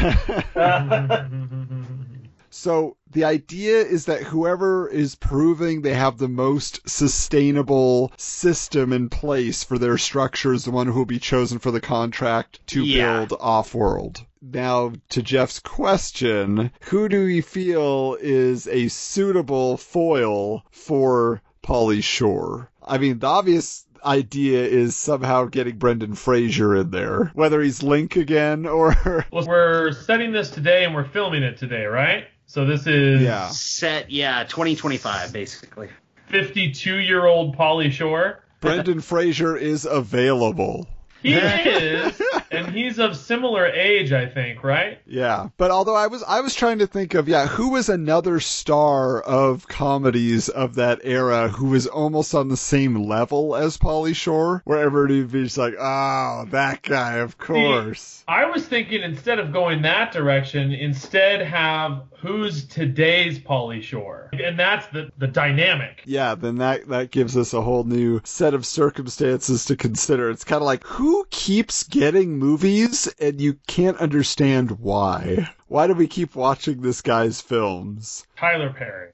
So the idea is that whoever is proving they have the most sustainable system in place for their structure is the one who will be chosen for the contract to Yeah. build off-world. Now, to Jeff's question, who do we feel is a suitable foil for Pauly Shore? I mean, the obvious idea is somehow getting Brendan Fraser in there, whether he's Link again or well, we're setting this today and we're filming it today, right? So this is Yeah. Set, yeah, 2025 basically. 52 year old Pauly Shore. Brendan Fraser is available. He is, and he's of similar age, I think, right? Yeah, but although I was I was trying to think of yeah, who was another star of comedies of that era who was almost on the same level as Pauly Shore, where everybody would be just like, oh, that guy, of course. I was thinking instead of going that direction, instead have who's today's Pauly Shore, and that's the the dynamic. Yeah, then that that gives us a whole new set of circumstances to consider. It's kind of like who keeps getting movies and you can't understand why. Why do we keep watching this guy's films? Tyler Perry.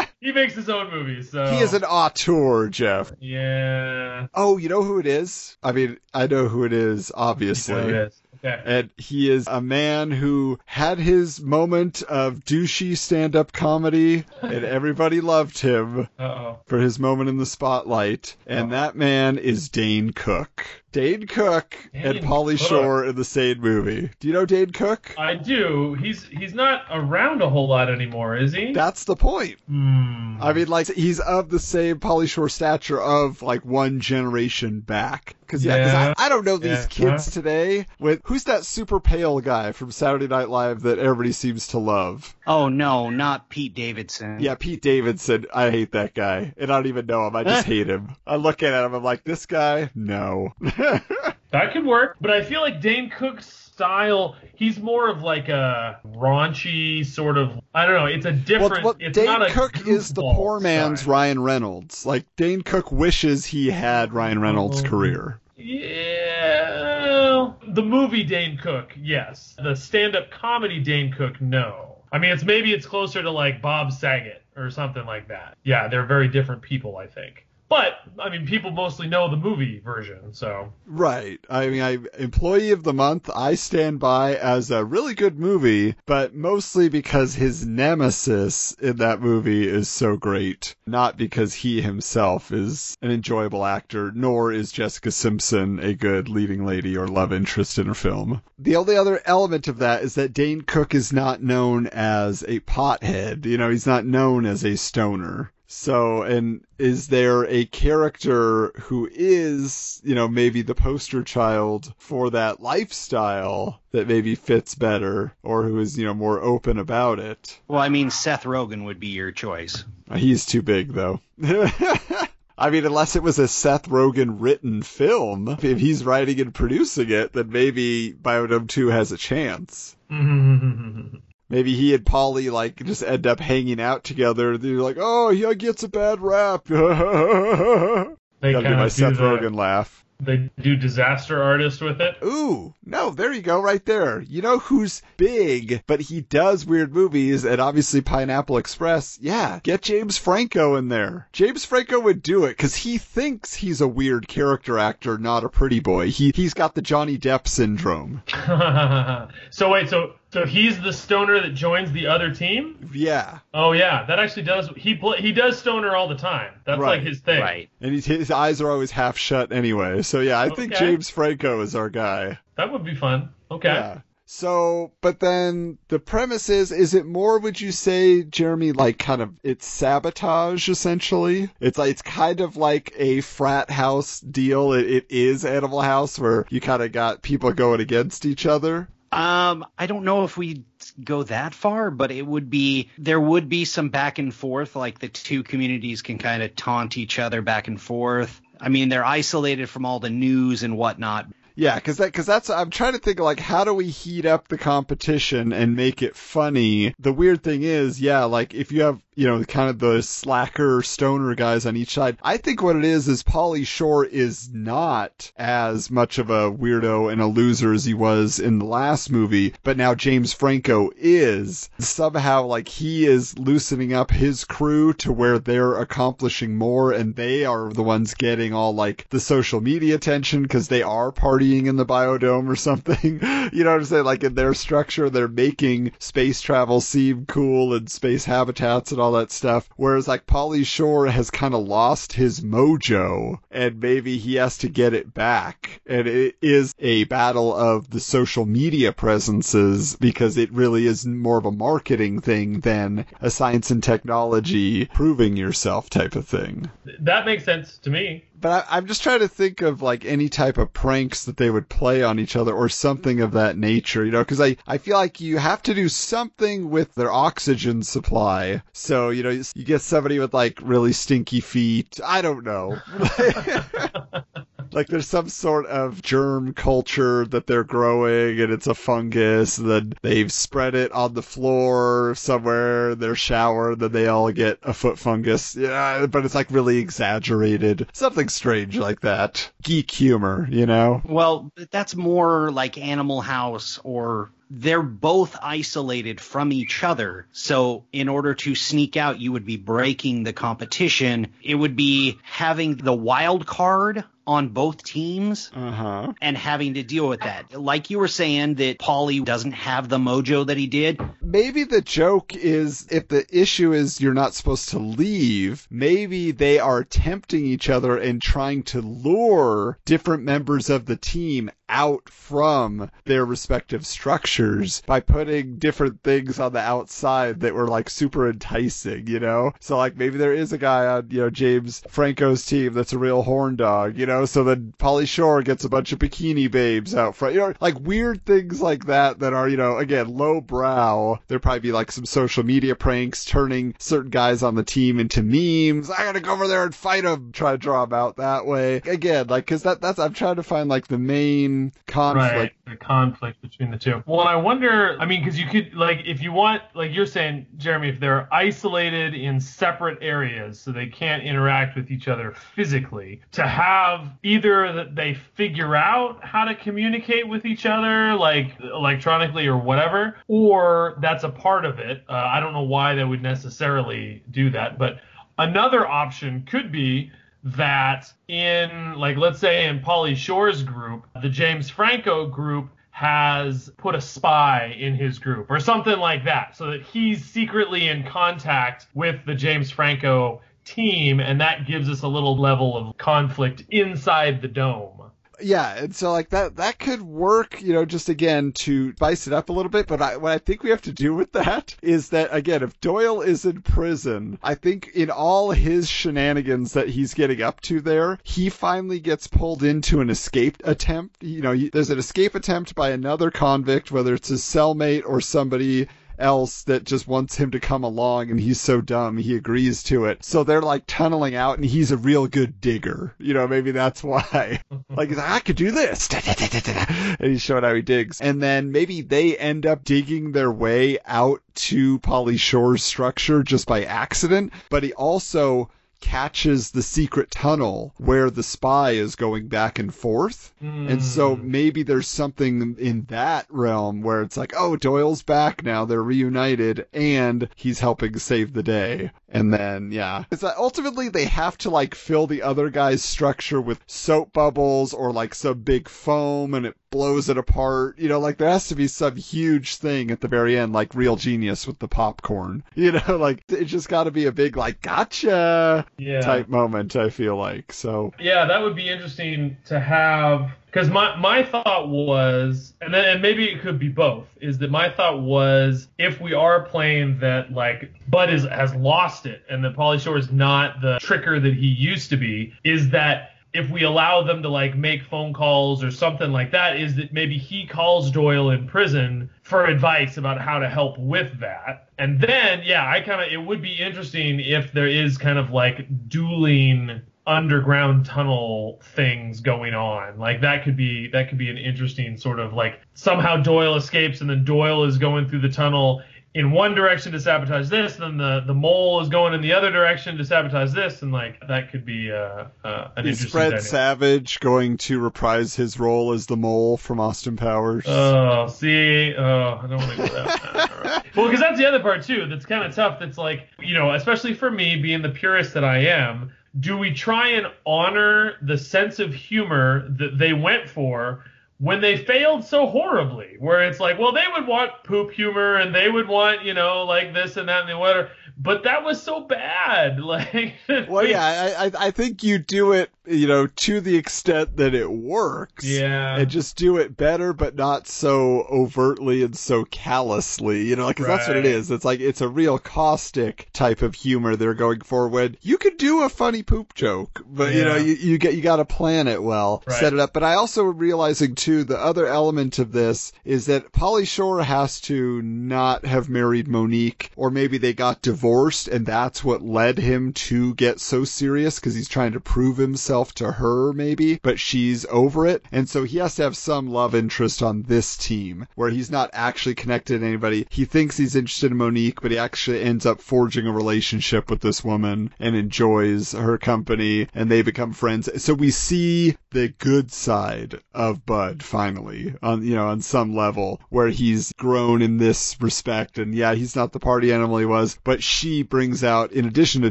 he makes his own movies, so He is an auteur, Jeff. yeah. Oh, you know who it is? I mean, I know who it is, obviously. It is. Okay. And he is a man who had his moment of douchey stand up comedy, and everybody loved him Uh oh. for his moment in the spotlight. And that man is Dane Cook. Dane Cook and Dane Pauly Shore in the same movie. Do you know Dane Cook? I do. He's he's not around a whole lot anymore, is he? That's the point. Hmm. I mean, like he's of the same Pauly Shore stature of like one generation back. Because yeah, 'cause Yeah. I, I don't know these Yeah. kids today. With who's that super pale guy from Saturday Night Live that everybody seems to love? Oh no, not Pete Davidson. Yeah, Pete Davidson. I hate that guy, and I don't even know him. I just hate him. I look at him. I'm like, this guy, no. That could work, but I feel like Dane Cook's style, he's more of like a raunchy sort of. I don't know. It's a different. well, it's Dane not a Cook is the poor man's. Ryan Reynolds. Like Dane Cook wishes he had Ryan Reynolds' Oh. career. Yeah, the movie Dane Cook, yes. The stand-up comedy Dane Cook, no. I mean, it's maybe it's closer to like Bob Saget or something like that. Yeah, they're very different people, I think. But I mean, people mostly know the movie version, so Right. I mean, I employee of the month. I stand by as a really good movie, but mostly because his nemesis in that movie is so great, not because he himself is an enjoyable actor, nor is Jessica Simpson a good leading lady or love interest in a film. The only other element of that is that Dane Cook is not known as a pothead. You know, he's not known as a stoner. So, and is there a character who is, you know, maybe the poster child for that lifestyle that maybe fits better or who is, you know, more open about it? Well, I mean, Seth Rogen would be your choice. He's too big, though. I mean, unless it was a Seth Rogen written film, if he's writing and producing it, then maybe Biodome 2 has a chance. Maybe he and Pauly like just end up hanging out together. They're like, "Oh, he gets a bad rap." Gotta they do my of Seth Rogen laugh. They do disaster artist with it. Ooh, no, there you go, right there. You know who's big, but he does weird movies, and obviously Pineapple Express. Yeah, get James Franco in there. James Franco would do it because he thinks he's a weird character actor, not a pretty boy. He he's got the Johnny Depp syndrome. so wait, so so he's the stoner that joins the other team? Yeah, Oh yeah, that actually does. He pl- he does stoner all the time. That's Right, like his thing. Right. and he's, his eyes are always half shut anyway. So yeah, I think Okay. James Franco is our guy. That would be fun. Okay. Yeah. So, but then the premise is, is it more, would you say, Jeremy, like kind of, it's sabotage essentially? It's like, it's kind of like a frat house deal. It, it is Animal House where you kind of got people going against each other. Um, I don't know if we go that far, but it would be there would be some back and forth, like the two communities can kind of taunt each other back and forth. I mean, they're isolated from all the news and whatnot. Yeah, because that, cause that's I'm trying to think like how do we heat up the competition and make it funny. The weird thing is, yeah, like if you have you know, kind of the slacker stoner guys on each side. I think what it is is Pauly Shore is not as much of a weirdo and a loser as he was in the last movie, but now James Franco is. Somehow, like, he is loosening up his crew to where they're accomplishing more and they are the ones getting all, like, the social media attention because they are partying in the biodome or something. you know what I'm saying? Like, in their structure, they're making space travel seem cool and space habitats and all that stuff. Whereas like Pauly Shore has kind of lost his mojo and maybe he has to get it back. And it is a battle of the social media presences because it really is more of a marketing thing than a science and technology proving yourself type of thing. That makes sense to me but I, am just trying to think of like any type of pranks that they would play on each other or something of that nature, you know, because I, I feel like you have to do something with their oxygen supply. So, you know, you get somebody with like really stinky feet. I don't know. like there's some sort of germ culture that they're growing and it's a fungus and then they've spread it on the floor somewhere their shower then they all get a foot fungus yeah but it's like really exaggerated something strange like that geek humor you know well that's more like animal house or they're both isolated from each other. So in order to sneak out, you would be breaking the competition. It would be having the wild card on both teams uh-huh. and having to deal with that. Like you were saying that Pauly doesn't have the mojo that he did. Maybe the joke is if the issue is you're not supposed to leave, maybe they are tempting each other and trying to lure different members of the team out from their respective structures by putting different things on the outside that were like super enticing, you know? So like maybe there is a guy on, you know, James Franco's team that's a real horn dog, you know? So then Pauly Shore gets a bunch of bikini babes out front, you know, like weird things like that that are, you know, again, low brow. There'd probably be like some social media pranks turning certain guys on the team into memes. I gotta go over there and fight them, try to draw them out that way. Again, like, cause that, that's, I'm trying to find like the main conflict. Right, the conflict between the two. Well, I wonder. I mean, because you could like if you want, like you're saying, Jeremy, if they're isolated in separate areas, so they can't interact with each other physically, to have either that they figure out how to communicate with each other, like electronically or whatever, or that's a part of it. Uh, I don't know why they would necessarily do that, but another option could be that in like let's say in Pauly Shore's group, the James Franco group has put a spy in his group or something like that so that he's secretly in contact with the James Franco team and that gives us a little level of conflict inside the dome yeah, and so like that that could work, you know, just again to spice it up a little bit. But I, what I think we have to do with that is that again, if Doyle is in prison, I think in all his shenanigans that he's getting up to there, he finally gets pulled into an escape attempt. You know, there's an escape attempt by another convict, whether it's his cellmate or somebody else that just wants him to come along and he's so dumb he agrees to it. So they're like tunneling out and he's a real good digger. You know, maybe that's why. like, I could do this. and he's showing how he digs. And then maybe they end up digging their way out to Pauly Shore's structure just by accident. But he also catches the secret tunnel where the spy is going back and forth. Mm. And so hmm. maybe there's something in that realm where it's like, oh, Doyle's back now. They're reunited and he's helping save the day. And then, yeah. It's that ultimately they have to like fill the other guy's structure with soap bubbles or like some big foam and it blows it apart. You know, like there has to be some huge thing at the very end, like real genius with the popcorn. You know, like it just got to be a big like gotcha yeah. type moment. I feel like so. Yeah, that would be interesting to have because my my thought was, and then and maybe it could be both. Is that my thought was if we are playing that like Bud is has lost it and that Pauly Shore is not the tricker that he used to be, is that if we allow them to like make phone calls or something like that, is that maybe he calls Doyle in prison for advice about how to help with that. And then, yeah, I kind of, it would be interesting if there is kind of like dueling underground tunnel things going on. Like that could be that could be an interesting sort of like somehow Doyle escapes and then Doyle is going through the tunnel in one direction to sabotage this, then the the mole is going in the other direction to sabotage this, and like that could be uh, uh, an Is interesting. Fred dynamic. Savage going to reprise his role as the mole from Austin Powers? Oh, see, oh, I don't want to go that. well, because that's the other part too. That's kind of tough. That's like, you know, especially for me, being the purist that I am. Do we try and honor the sense of humor that they went for when they failed so horribly? Where it's like, well, they would want poop humor and they would want, you know, like this and that and the other, But that was so bad. Like, well, yeah, I, I I think you do it, you know, to the extent that it works. Yeah. And just do it better, but not so overtly and so callously, you know, like, 'cause that's what it is. It's like, it's a real caustic type of humor they're going for when you could do a funny poop joke, but, you know, you, you get, you gotta plan it well, Right. set it up. But I also am realizing too, the other element of this is that Pauly Shore has to not have married Monique, or maybe they got divorced and that's what led him to get so serious because he's trying to prove himself to her maybe, but she's over it. And so he has to have some love interest on this team where he's not actually connected to anybody. He thinks he's interested in Monique, but he actually ends up forging a relationship with this woman and enjoys her company and they become friends. So we see the good side of Bud finally on, you know, on some level where he's grown in this respect. And yeah, he's not the party animal he was, but she brings out, in addition to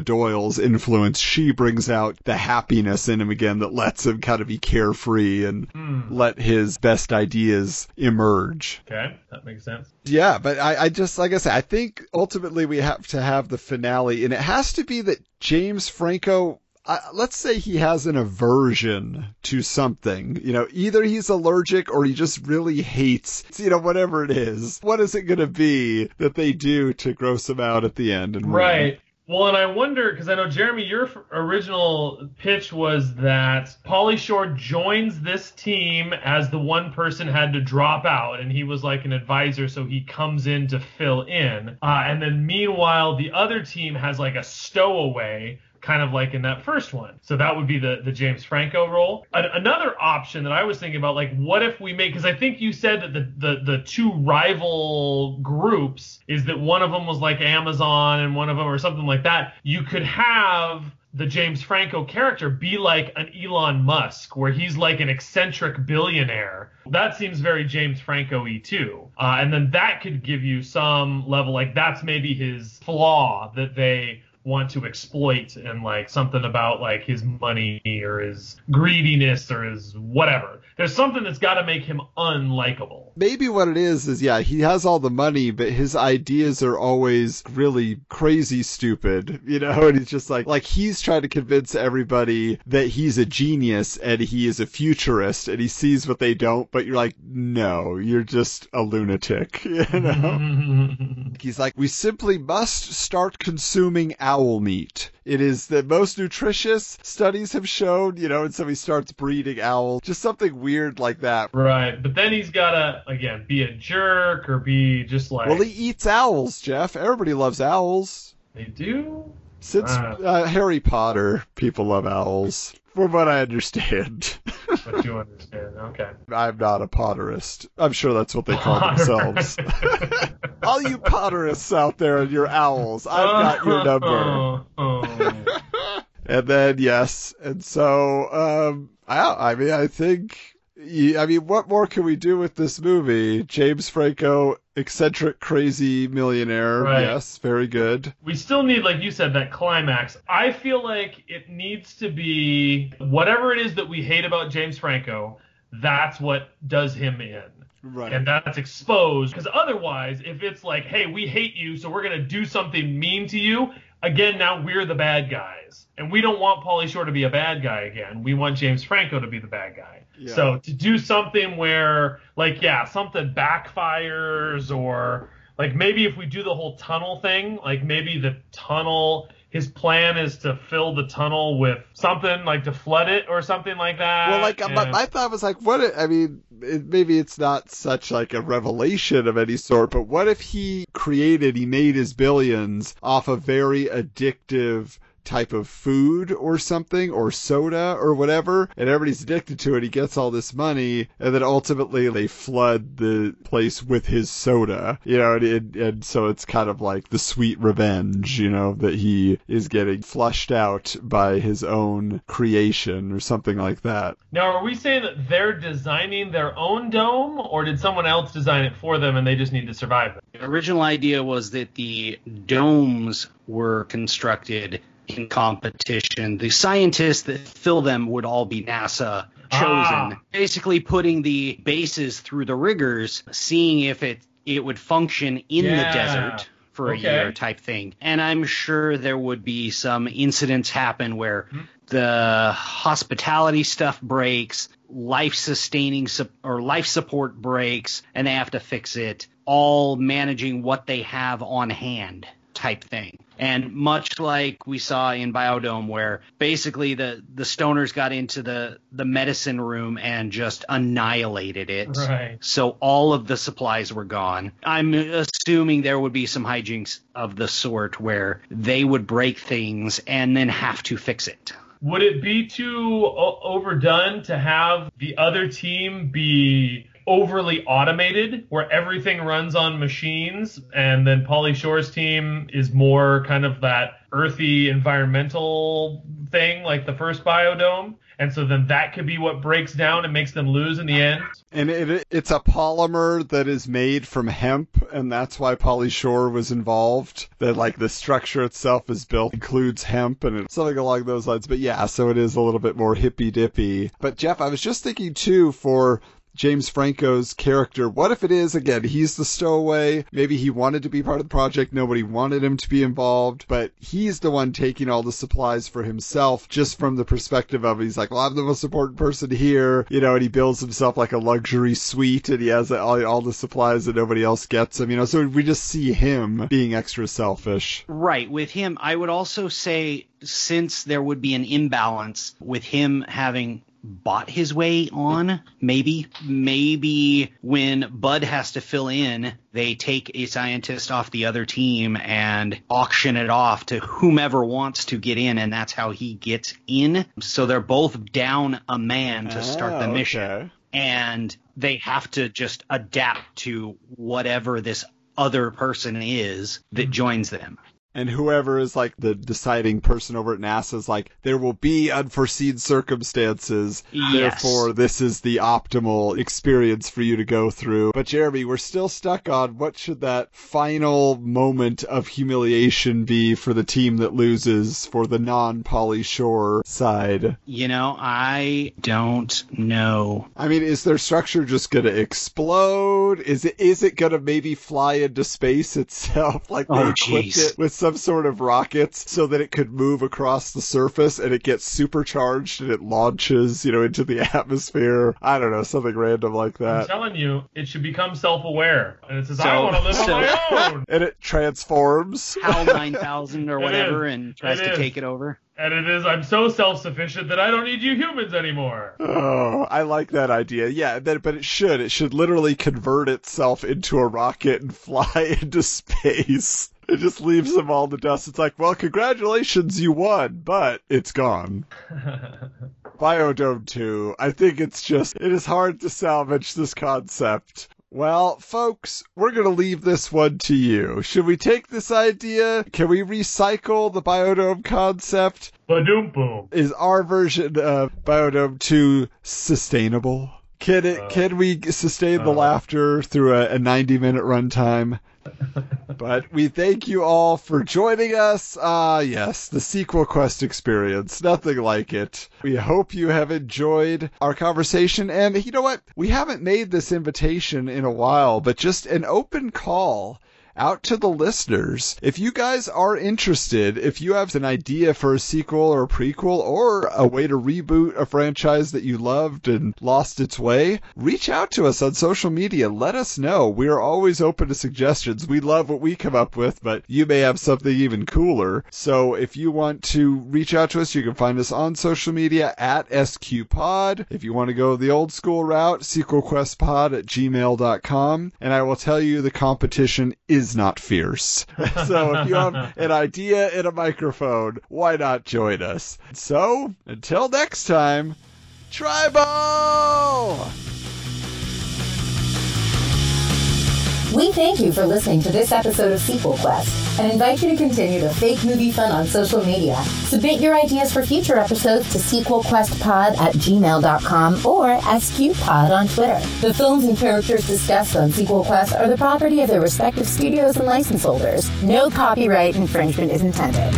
Doyle's influence, she brings out the happiness in him again that lets him kind of be carefree and let his best ideas emerge. okay, that makes sense. Yeah, but I, I just like I said, I think ultimately we have to have the finale, and it has to be that James Franco. Uh, let's say he has an aversion to something. You know, either he's allergic or he just really hates. You know, whatever it is. What is it going to be that they do to gross him out at the end? And win? Well, and I wonder because I know Jeremy, your original pitch was that Pauly Shore joins this team as the one person had to drop out, and he was like an advisor, so he comes in to fill in. Uh, and then meanwhile, the other team has like a stowaway. Kind of like in that first one. So that would be the, the James Franco role. Another option that I was thinking about, like, what if we make, because I think you said that the, the, the two rival groups is that one of them was like Amazon and one of them or something like that. You could have the James Franco character be like an Elon Musk, where he's like an eccentric billionaire. That seems very James Franco y too. Uh, and then that could give you some level, like that's maybe his flaw that they want to exploit and like something about like his money or his greediness or his whatever. There's something that's got to make him unlikable. Maybe what it is is yeah, he has all the money, but his ideas are always really crazy stupid, you know, and he's just like like he's trying to convince everybody that he's a genius and he is a futurist and he sees what they don't, but you're like, no, you're just a lunatic, you know? He's like, we simply must start consuming owl meat. It is the most nutritious studies have shown, you know, and so he starts breeding owls. Just something weird like that. Right, but then he's gotta again be a jerk or be just like Well, he eats owls, Jeff. Everybody loves owls. they do. Since Ah. uh, Harry Potter, people love owls. From what I understand. what you understand? Okay. I'm not a Potterist. I'm sure that's what they call themselves. All you Potterists out there and your owls, I've got your number. Oh, oh. And then yes, and so um, I, I mean, I think, I mean, what more can we do with this movie? James Franco, eccentric, crazy millionaire. Right. Yes, very good. we still need, like you said, that climax. I feel like it needs to be whatever it is that we hate about James Franco. That's what does him in. Right. and that's exposed because otherwise if it's like hey we hate you so we're going to do something mean to you again now we're the bad guys. And we don't want Pauly Shore to be a bad guy again. We want James Franco to be the bad guy. Yeah. so to do something where like yeah something backfires or like maybe if we do the whole tunnel thing like maybe the tunnel his plan is to fill the tunnel with something like to flood it or something like that. Well, like my, my thought was like, what? If, I mean, it, maybe it's not such like a revelation of any sort, but what if he created, he made his billions off a very addictive type of food or something or soda or whatever and everybody's addicted to it he gets all this money and then ultimately they flood the place with his soda you know and, and, and so it's kind of like the sweet revenge you know that he is getting flushed out by his own creation or something like that. Now are we saying that they're designing their own dome or did someone else design it for them and they just need to survive it? The original idea was that the domes were constructed in competition. The scientists that fill them would all be NASA chosen. Ah. Basically putting the bases through the rigors, seeing if it it would function in yeah. the desert for okay. a year type thing. And I'm sure there would be some incidents happen where hmm. the hospitality stuff breaks, life sustaining su- or life support breaks, and they have to fix it, all managing what they have on hand type thing. And much like we saw in Biodome, where basically the, the stoners got into the, the medicine room and just annihilated it. Right. So all of the supplies were gone. I'm assuming there would be some hijinks of the sort where they would break things and then have to fix it. Would it be too overdone to have the other team be overly automated where everything runs on machines and then Pauly Shore's team is more kind of that earthy environmental thing like the first biodome and so then that could be what breaks down and makes them lose in the end. And it, it's a polymer that is made from hemp, and that's why Pauly Shore was involved. That like the structure itself is built includes hemp and something along those lines. But yeah, so it is a little bit more hippy dippy. But Jeff, I was just thinking too for James Franco's character. What if it is, again, he's the stowaway. Maybe he wanted to be part of the project. Nobody wanted him to be involved, but he's the one taking all the supplies for himself just from the perspective of he's like, well, I'm the most important person here, you know, and he builds himself like a luxury suite and he has all, all the supplies that nobody else gets him, you know, so we just see him being extra selfish. Right. With him, I would also say since there would be an imbalance with him having bought his way on. Maybe, maybe when Bud has to fill in, they take a scientist off the other team and auction it off to whomever wants to get in, and that's how he gets in. So they're both down a man to start the oh, mission. Okay. And they have to just adapt to whatever this other person is that joins them and whoever is like the deciding person over at NASA is like, there will be unforeseen circumstances. Yes. Therefore, this is the optimal experience for you to go through. But Jeremy, we're still stuck on what should that final moment of humiliation be for the team that loses for the non Pauly Shore side? You know, I don't know. I mean, is their structure just going to explode? Is it is it going to maybe fly into space itself like they oh, equipped it with some sort of rockets so that it could move across the surface and it gets supercharged and it launches, you know, into the atmosphere. I don't know, something random like that. I'm telling you, it should become self-aware. And it says, so, I want to live so, on my own. And it transforms. HAL 9000 or whatever and tries it to is. take it over. And it is, I'm so self-sufficient that I don't need you humans anymore. Oh, I like that idea. Yeah, but it should. It should literally convert itself into a rocket and fly into space. It just leaves them all in the dust. It's like, well, congratulations, you won, but it's gone. Biodome 2, I think it's just, it is hard to salvage this concept. Well, folks, we're going to leave this one to you. Should we take this idea? Can we recycle the Biodome concept? Badoom boom. Is our version of Biodome 2 sustainable? Can it? Uh, can we sustain uh, the laughter through a, a 90 minute runtime? But we thank you all for joining us. Ah, uh, yes, the sequel quest experience. Nothing like it. We hope you have enjoyed our conversation. And you know what? We haven't made this invitation in a while, but just an open call out to the listeners. If you guys are interested, if you have an idea for a sequel or a prequel or a way to reboot a franchise that you loved and lost its way, reach out to us on social media. Let us know. We are always open to suggestions. We love what we come up with, but you may have something even cooler. So if you want to reach out to us, you can find us on social media at SQPod. If you want to go the old school route, sequelquestpod at gmail.com. And I will tell you the competition is not fierce. so if you have an idea in a microphone, why not join us? So until next time, Tribal! We thank you for listening to this episode of Sequel Quest and invite you to continue the fake movie fun on social media. Submit your ideas for future episodes to sequelquestpod at gmail.com or SQPod on Twitter. The films and characters discussed on Sequel Quest are the property of their respective studios and license holders. No copyright infringement is intended.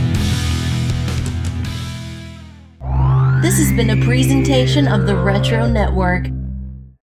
This has been a presentation of the Retro Network.